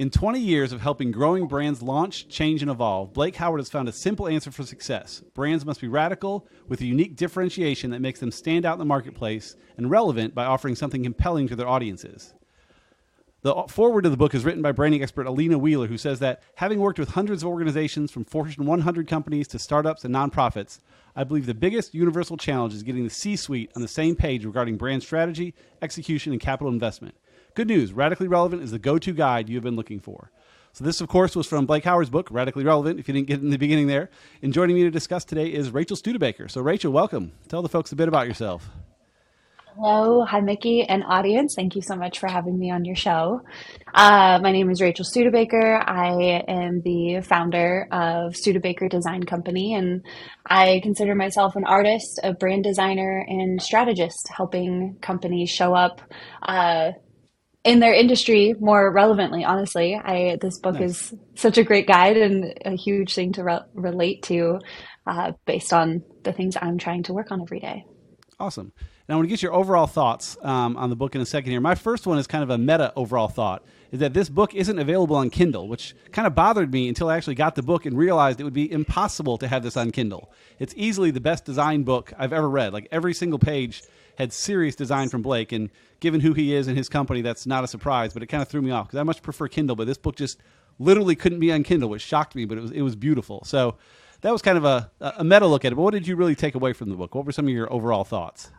In 20 years of helping growing brands launch, change, and evolve, Blake Howard has found a simple answer for success. Brands must be radical with a unique differentiation that makes them stand out in the marketplace and relevant by offering something compelling to their audiences. The foreword of the book is written by branding expert Alina Wheeler, who says that having worked with hundreds of organizations from Fortune 100 companies to startups and nonprofits, I believe the biggest universal challenge is getting the C suite on the same page regarding brand strategy, execution, and capital investment. Good news Radically Relevant is the go to guide you have been looking for. So, this, of course, was from Blake Howard's book, Radically Relevant, if you didn't get it in the beginning there. And joining me to discuss today is Rachel Studebaker. So, Rachel, welcome. Tell the folks a bit about yourself. Hello, hi Mickey and audience. Thank you so much for having me on your show. Uh, my name is Rachel Studebaker. I am the founder of Studebaker Design Company, and I consider myself an artist, a brand designer, and strategist, helping companies show up uh, in their industry more relevantly honestly. I this book nice. is such a great guide and a huge thing to re- relate to uh, based on the things i'm trying to work on every day. Awesome. And i want to get your overall thoughts um, on the book in a second here. My first one is kind of a meta overall thought is that this book isn't available on kindle which kind of bothered me until i actually got the book and realized it would be impossible to have this on kindle. It's easily the best design book i've ever read. Like every single page had serious design from Blake. And given who he is and his company, that's not a surprise. But it kind of threw me off because I much prefer Kindle. But this book just literally couldn't be on Kindle, which shocked me. But it was it was beautiful. So that was kind of a a meta look at it. But what did you really take away from the book? What were some of your overall thoughts?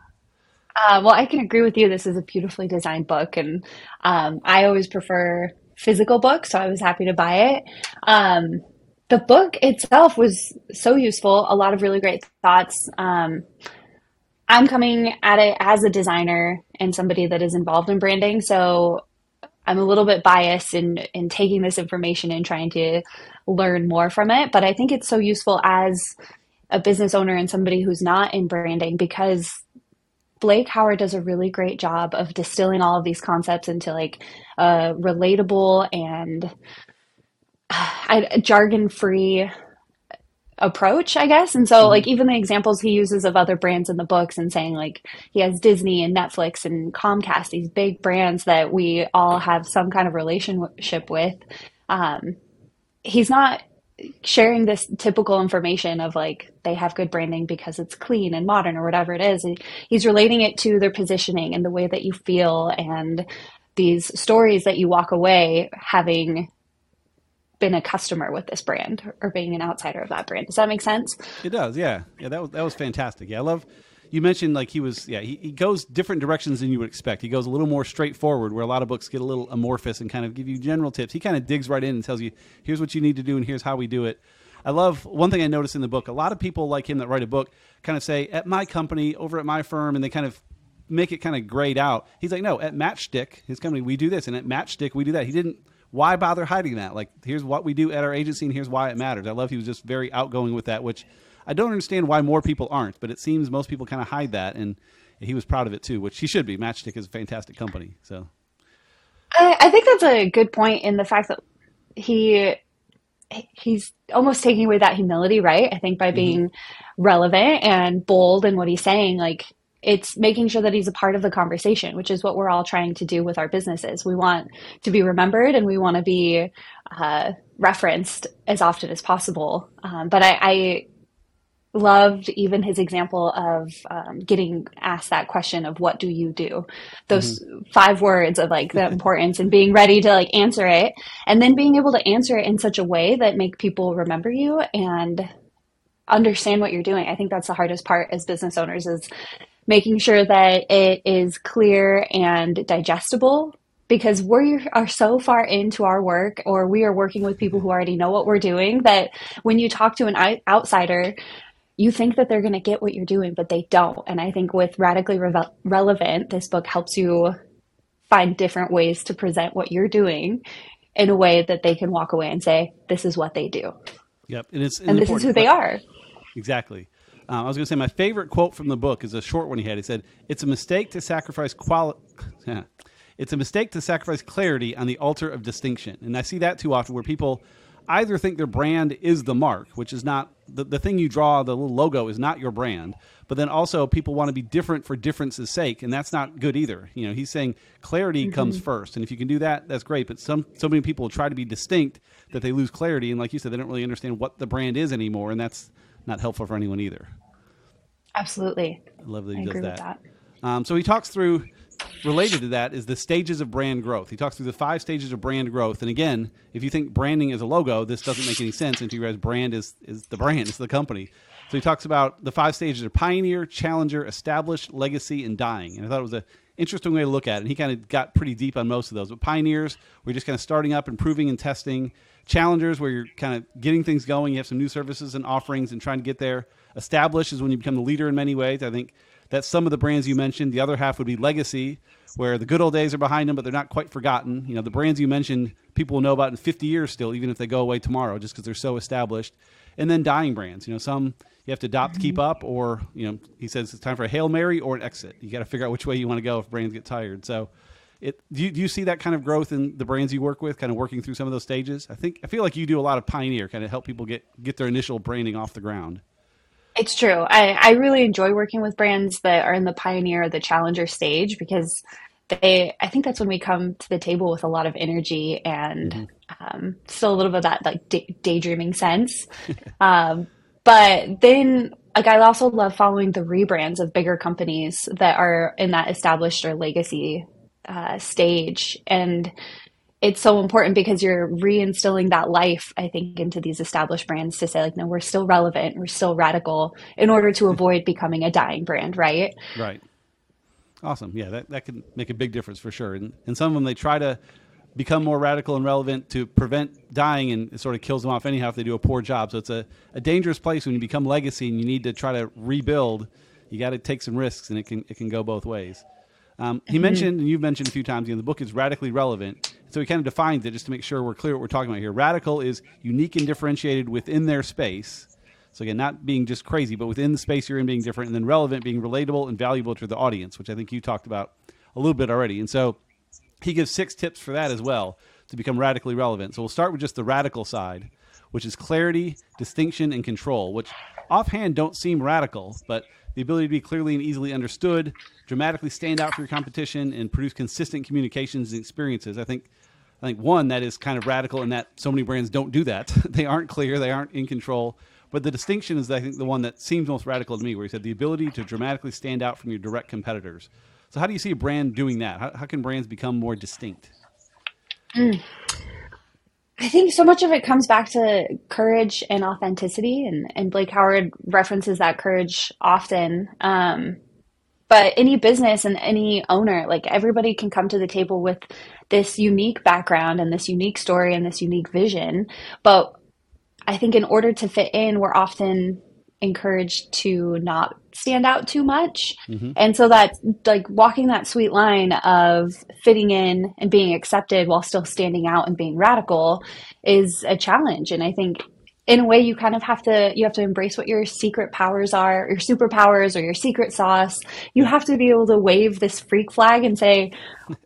Uh, well, I can agree with you. This is a beautifully designed book, and um, I always prefer physical books, so I was happy to buy it. Um, the book itself was so useful. A lot of really great thoughts. Um, I'm coming at it as a designer and somebody that is involved in branding. So I'm a little bit biased in in taking this information and trying to learn more from it. But I think it's so useful as a business owner and somebody who's not in branding because Blake Howard does a really great job of distilling all of these concepts into like a relatable and uh, jargon free approach, I guess. And so, mm-hmm. like, even the examples he uses of other brands in the books and saying, like, he has Disney and Netflix and Comcast, these big brands that we all have some kind of relationship with. Um, he's not sharing this typical information of like they have good branding because it's clean and modern or whatever it is. He's relating it to their positioning and the way that you feel and these stories that you walk away having been a customer with this brand or being an outsider of that brand. Does that make sense? It does. Yeah. Yeah. That was, that was fantastic. Yeah. I love, you mentioned like he was, yeah, he, he goes different directions than you would expect. He goes a little more straightforward where a lot of books get a little amorphous and kind of give you general tips. He kind of digs right in and tells you, here's what you need to do and here's how we do it. I love one thing I noticed in the book. A lot of people like him that write a book kind of say, at my company, over at my firm, and they kind of make it kind of grayed out. He's like, no, at Matchstic, his company, we do this, and at Matchstic, we do that. He didn't why bother hiding that? Like, here's what we do at our agency, and here's why it matters. I love he was just very outgoing with that, which I don't understand why more people aren't, but it seems most people kind of hide that, and he was proud of it too, which he should be. Matchstic is a fantastic company, so. I, I think that's a good point in the fact that he he's almost taking away that humility, right? I think by mm-hmm. being mm-hmm. relevant and bold in what he's saying, like it's making sure that he's a part of the conversation, which is what we're all trying to do with our businesses. We want to be remembered and we want to be uh, referenced as often as possible. Um, but I, I, loved even his example of um, getting asked that question of what do you do those mm-hmm. five words of like the importance and being ready to like answer it and then being able to answer it in such a way that make people remember you and understand what you're doing i think that's the hardest part as business owners is making sure that it is clear and digestible. Because we are so far into our work or we are working with people who already know what we're doing that when you talk to an outsider you think that they're going to get what you're doing but they don't. And i think with radically Re- relevant this book helps you find different ways to present what you're doing in a way that they can walk away and say this is what they do. Yep and it's and this is who they are. Exactly um, I was going to say my favorite quote from the book is a short one he had. He said, "It's a mistake to sacrifice quality." it's a mistake to sacrifice clarity on the altar of distinction, and I see that too often where people either think their brand is the mark, which is not the, the thing you draw, the little logo, is not your brand. But then also, people want to be different for difference's sake, and that's not good either. You know, he's saying clarity mm-hmm. comes first, and if you can do that, that's great. But some so many people try to be distinct that they lose clarity, and like you said, they don't really understand what the brand is anymore, and that's not helpful for anyone either. Absolutely, I love that he I does that. that. Um, so he talks through related to that is the stages of brand growth. He talks through the five stages of brand growth. And again, if you think branding is a logo, this doesn't make any sense until you realize brand is, is the brand, it's the company. So he talks about the five stages of pioneer, challenger, established, legacy, and dying. And I thought it was an interesting way to look at it. And he kind of got pretty deep on most of those. But pioneers, we're just kind of starting up, improving and testing. Challengers, where you're kind of getting things going, you have some new services and offerings and trying to get there. Established is when you become the leader in many ways. I think that's some of the brands you mentioned. The other half would be legacy, where the good old days are behind them, but they're not quite forgotten. You know, the brands you mentioned, people will know about in 50 years still, even if they go away tomorrow, just because they're so established. And then dying brands. You know, some you have to adopt to keep mm-hmm. up, or you know, he says it's time for a hail mary or an exit. You got to figure out which way you want to go if brands get tired. So, it do you, do you see that kind of growth in the brands you work with, kind of working through some of those stages? I think I feel like you do a lot of pioneer, kind of help people get get their initial branding off the ground. It's true. I, I really enjoy working with brands that are in the pioneer or the challenger stage because they, I think that's when we come to the table with a lot of energy and mm-hmm. um, still a little bit of that like day- daydreaming sense. um, but then, like, I also love following the rebrands of bigger companies that are in that established or legacy uh, stage. And it's so important because you're reinstilling that life, I think, into these established brands to say, like, no, we're still relevant, we're still radical in order to avoid becoming a dying brand, right? Right. Awesome. Yeah, that, that can make a big difference for sure. And, and some of them, they try to become more radical and relevant to prevent dying, and it sort of kills them off anyhow if they do a poor job. So it's a, a dangerous place when you become legacy and you need to try to rebuild. You got to take some risks, and it can, it can go both ways. Um, he mm-hmm. mentioned, and you've mentioned a few times, you know, the book is radically relevant. So he kind of defines it just to make sure we're clear what we're talking about here. Radical is unique and differentiated within their space. So again, not being just crazy, but within the space you're in being different, and then relevant being relatable and valuable to the audience, which I think you talked about a little bit already. And so he gives six tips for that as well to become radically relevant. So we'll start with just the radical side, which is clarity, distinction, and control, which offhand don't seem radical, but the ability to be clearly and easily understood, dramatically stand out for your competition, and produce consistent communications and experiences. I think I think one that is kind of radical in that so many brands don't do that. they aren't clear, they aren't in control. But the distinction is, I think, the one that seems most radical to me, where you said the ability to dramatically stand out from your direct competitors. So, how do you see a brand doing that? How, how can brands become more distinct? Mm. I think so much of it comes back to courage and authenticity, and, and Blake Howard references that courage often. Um, but any business and any owner, like everybody can come to the table with this unique background and this unique story and this unique vision. But I think in order to fit in, we're often encouraged to not stand out too much. Mm-hmm. And so that like walking that sweet line of fitting in and being accepted while still standing out and being radical is a challenge. And I think in a way you kind of have to you have to embrace what your secret powers are your superpowers or your secret sauce you have to be able to wave this freak flag and say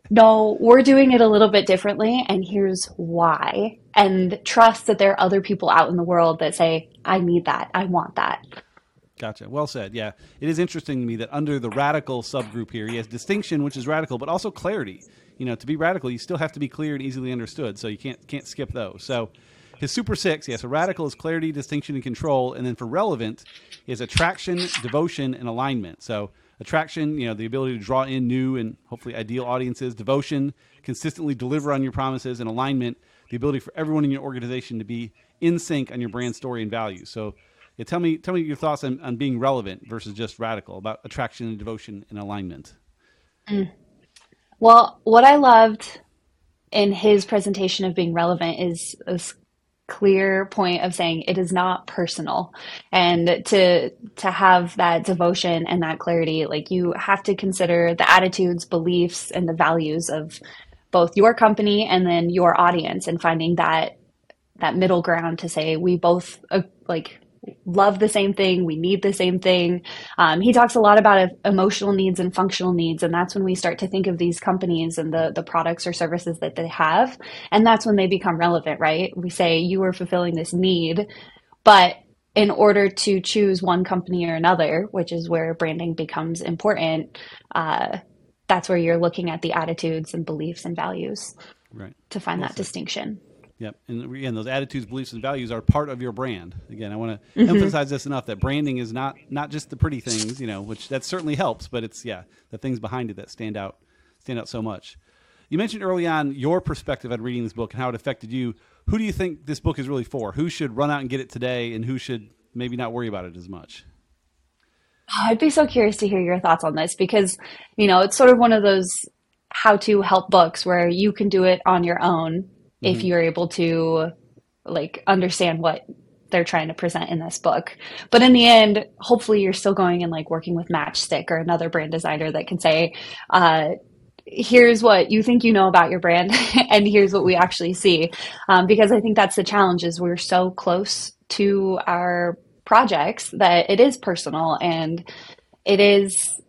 no we're doing it a little bit differently and here's why and trust that there are other people out in the world that say i need that i want that Gotcha. Well said. Yeah. It is interesting to me that under the radical subgroup here, he has distinction, which is radical, but also clarity. You know, to be radical, you still have to be clear and easily understood. So you can't can't skip those. So his super six, yes, a radical is clarity, distinction, and control. And then for relevant is attraction, devotion, and alignment. So attraction, you know, the ability to draw in new and hopefully ideal audiences. Devotion, consistently deliver on your promises. And alignment, the ability for everyone in your organization to be in sync on your brand story and values. So yeah, tell me tell me your thoughts on, on being relevant versus just radical about attraction and devotion and alignment. Mm. Well, what I loved in his presentation of being relevant is, is clear point of saying it is not personal. And to to have that devotion and that clarity like you have to consider the attitudes beliefs and the values of both your company and then your audience and finding that that middle ground to say we both uh, like love the same thing, we need the same thing. Um, he talks a lot about emotional needs and functional needs, and that's when we start to think of these companies and the the products or services that they have, and that's when they become relevant, right? We say you are fulfilling this need, but in order to choose one company or another, which is where branding becomes important, uh, that's where you're looking at the attitudes and beliefs and values right. to find well that said. distinction. Yep. And again, those attitudes, beliefs, and values are part of your brand. Again, I want to mm-hmm. emphasize this enough that branding is not not just the pretty things, you know, which that certainly helps, but it's yeah, the things behind it that stand out stand out so much. You mentioned early on your perspective on reading this book and how it affected you. Who do you think this book is really for? Who should run out and get it today, and who should maybe not worry about it as much? I'd be so curious to hear your thoughts on this because, you know, it's sort of one of those how to help books where you can do it on your own mm-hmm. if you're able to like understand what they're trying to present in this book. But in the end, hopefully you're still going and like working with Matchstic or another brand designer that can say, uh, here's what you think you know about your brand and here's what we actually see um, because i think that's the challenge is we're so close to our projects that it is personal and it is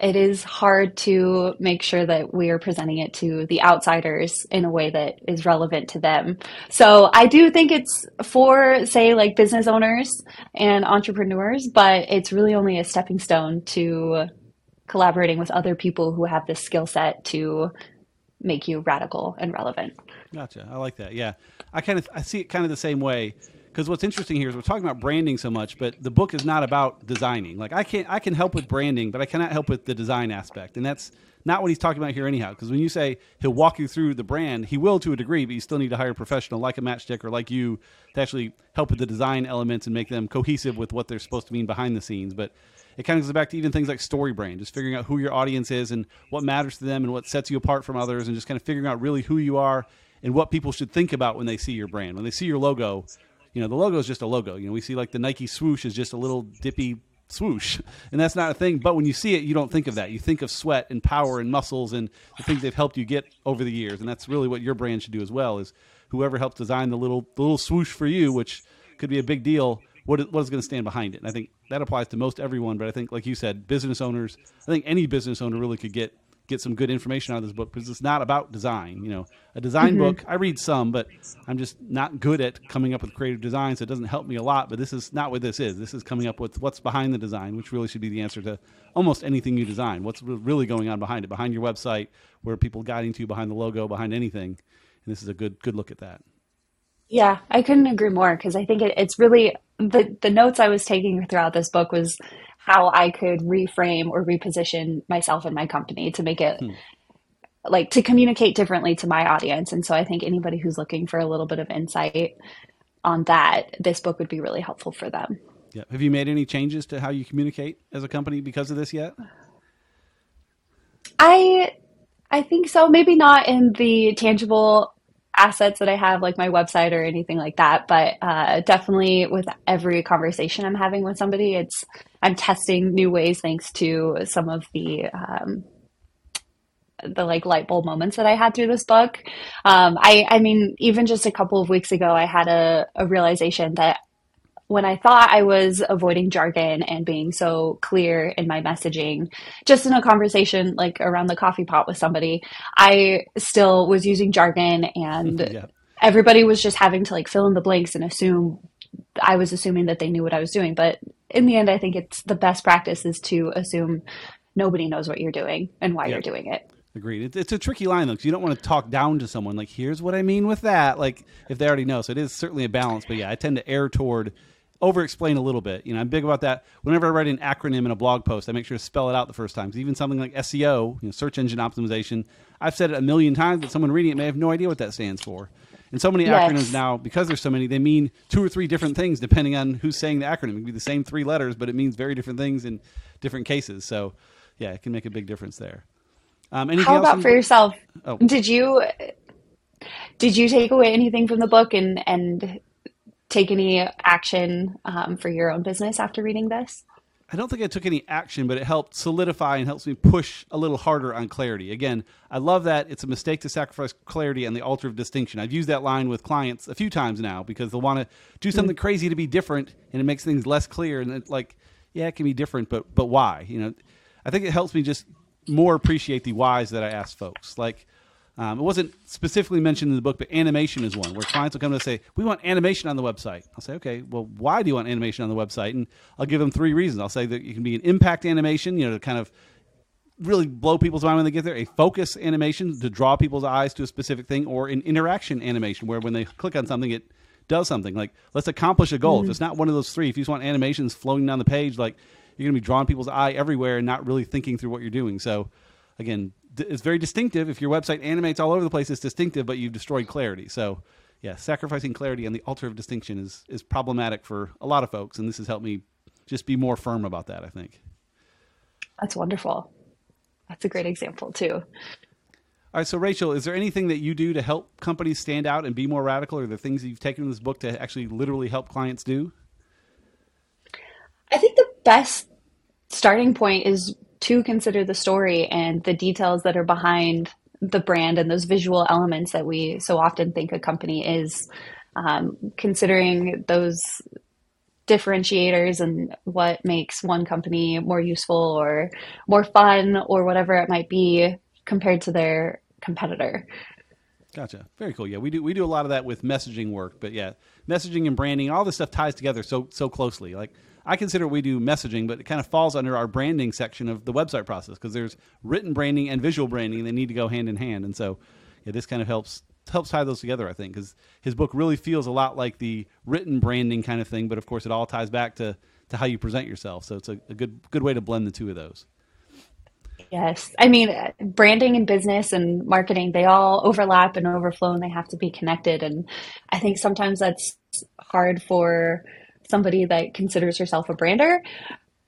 it is hard to make sure that we are presenting it to the outsiders in a way that is relevant to them. So I do think it's for, say, like business owners and entrepreneurs, but it's really only a stepping stone to collaborating with other people who have this skill set to make you radical and relevant. Gotcha. I like that. Yeah. I kind of I see it kind of the same way because what's interesting here is we're talking about branding so much, but the book is not about designing. Like I can I can help with branding, but I cannot help with the design aspect, and that's not what he's talking about here anyhow. Because when you say he'll walk you through the brand, he will to a degree, but you still need to hire a professional like a matchstic or like you to actually help with the design elements and make them cohesive with what they're supposed to mean behind the scenes. But it kind of goes back to even things like story brand, just figuring out who your audience is and what matters to them and what sets you apart from others, and just kind of figuring out really who you are and what people should think about when they see your brand. When they see your logo, you know, the logo is just a logo. You know, we see like the Nike swoosh is just a little dippy swoosh, and that's not a thing. But when you see it, you don't think of that. You think of sweat and power and muscles and the things they've helped you get over the years, and that's really what your brand should do as well. Is whoever helps design the little the little swoosh for you, which could be a big deal. What is, what is going to stand behind it? And I think that applies to most everyone. But I think, like you said, business owners. I think any business owner really could get get some good information out of this book because it's not about design. You know, a design mm-hmm. book, I read some, but I'm just not good at coming up with creative design, so it doesn't help me a lot. But this is not what this is. This is coming up with what's behind the design, which really should be the answer to almost anything you design. What's really going on behind it, behind your website, where people guiding to, behind the logo, behind anything. And this is a good good look at that. Yeah, I couldn't agree more because I think it, it's really the the notes I was taking throughout this book was how I could reframe or reposition myself and my company to make it hmm. like to communicate differently to my audience. And so I think anybody who's looking for a little bit of insight on that, this book would be really helpful for them. Yeah. Have you made any changes to how you communicate as a company because of this yet? I I think so. Maybe not in the tangible assets that I have, like my website or anything like that. But uh, definitely with every conversation I'm having with somebody, it's I'm testing new ways thanks to some of the um, the like light bulb moments that I had through this book. Um, I I mean, even just a couple of weeks ago, I had a, a realization that when I thought I was avoiding jargon and being so clear in my messaging, just in a conversation like around the coffee pot with somebody, I still was using jargon and yeah. everybody was just having to like fill in the blanks and assume I was assuming that they knew what I was doing. But in the end, I think it's the best practice is to assume nobody knows what you're doing and why yeah. you're doing it. Agreed. It's, it's a tricky line though, because you don't want to talk down to someone. Like, here's what I mean with that. Like, if they already know. So it is certainly a balance. But yeah, I tend to err toward over explain a little bit. You know, I'm big about that. Whenever I write an acronym in a blog post, I make sure to spell it out the first time. Because even something like SEO, you know, search engine optimization, I've said it a million times, but someone reading it may have no idea what that stands for. And so many yes. acronyms now, because there's so many, they mean two or three different things depending on who's saying the acronym. It can be the same three letters, but it means very different things in different cases. So, yeah, it can make a big difference there. Um, How about for yourself? Oh. Did you did you take away anything from the book and and take any action um, for your own business after reading this? I don't think I took any action, but it helped solidify and helps me push a little harder on clarity. Again, I love that it's a mistake to sacrifice clarity on the altar of distinction. I've used that line with clients a few times now because they'll want to do something mm-hmm. crazy to be different, and it makes things less clear. And it's like, yeah, it can be different, but but why? You know, I think it helps me just more appreciate the whys that I ask folks. Like, Um, it wasn't specifically mentioned in the book, but animation is one where clients will come to us and say, "We want animation on the website." I'll say, "Okay, well, why do you want animation on the website?" And I'll give them three reasons. I'll say that it can be an impact animation, you know, to kind of really blow people's mind when they get there, a focus animation to draw people's eyes to a specific thing, or an interaction animation where when they click on something, it does something. Like let's accomplish a goal. If it's not one of those three, if you just want animations floating down the page, like you're going to be drawing people's eye everywhere and not really thinking through what you're doing. So again, it's very distinctive. If your website animates all over the place, it's distinctive, but you've destroyed clarity. So yeah, sacrificing clarity on the altar of distinction is is problematic for a lot of folks, and this has helped me just be more firm about that. I think. That's wonderful. That's a great example too. All right, so Rachel, is there anything that you do to help companies stand out and be more radical, or the things that you've taken in this book to actually literally help clients do? I think the best starting point is to consider the story and the details that are behind the brand and those visual elements that we so often think a company is. Um, considering those differentiators and what makes one company more useful or more fun or whatever it might be compared to their competitor. Gotcha. Very cool. Yeah, we do we do a lot of that with messaging work, but yeah, messaging and branding, all this stuff ties together so so closely. Like I consider we do messaging, but it kind of falls under our branding section of the website process because there's written branding and visual branding. They need to go hand in hand, and so yeah, this kind of helps helps tie those together. I think because his book really feels a lot like the written branding kind of thing, but of course it all ties back to to how you present yourself. So it's a, a good good way to blend the two of those. Yes. I mean, uh, branding and business and marketing, they all overlap and overflow and they have to be connected. And I think sometimes that's hard for somebody that considers herself a brander.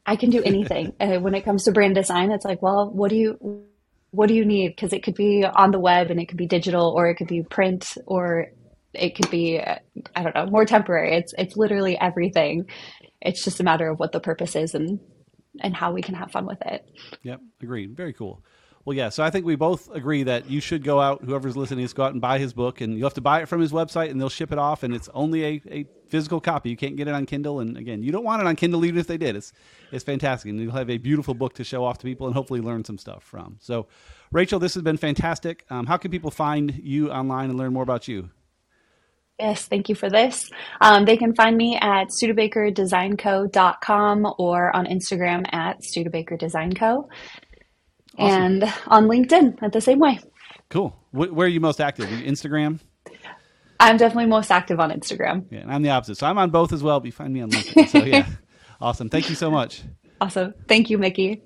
I can do anything. and when it comes to brand design, it's like, well, what do you what do you need? Because it could be on the web and it could be digital or it could be print or it could be uh, I don't know, more temporary. It's it's literally everything. It's just a matter of what the purpose is and and how we can have fun with it. Yep, agreed. Very cool. Well, yeah. So I think we both agree that you should go out. Whoever's listening, is go out and buy his book, and you'll have to buy it from his website, and they'll ship it off, and it's only a, a physical copy. You can't get it on Kindle, and again, you don't want it on Kindle even if they did. It's it's fantastic, and you'll have a beautiful book to show off to people, and hopefully learn some stuff from. So, Rachel, this has been fantastic. Um, how can people find you online and learn more about you? Yes, thank you for this. Um, they can find me at studebakerdesignco.com or on Instagram at studebakerdesignco. Awesome. And on LinkedIn at the same way. Cool. Where are you most active? Instagram? I'm definitely most active on Instagram. Yeah, and I'm the opposite. So I'm on both as well, but you find me on LinkedIn. So yeah. awesome. Thank you so much. Awesome. Thank you, Mickey.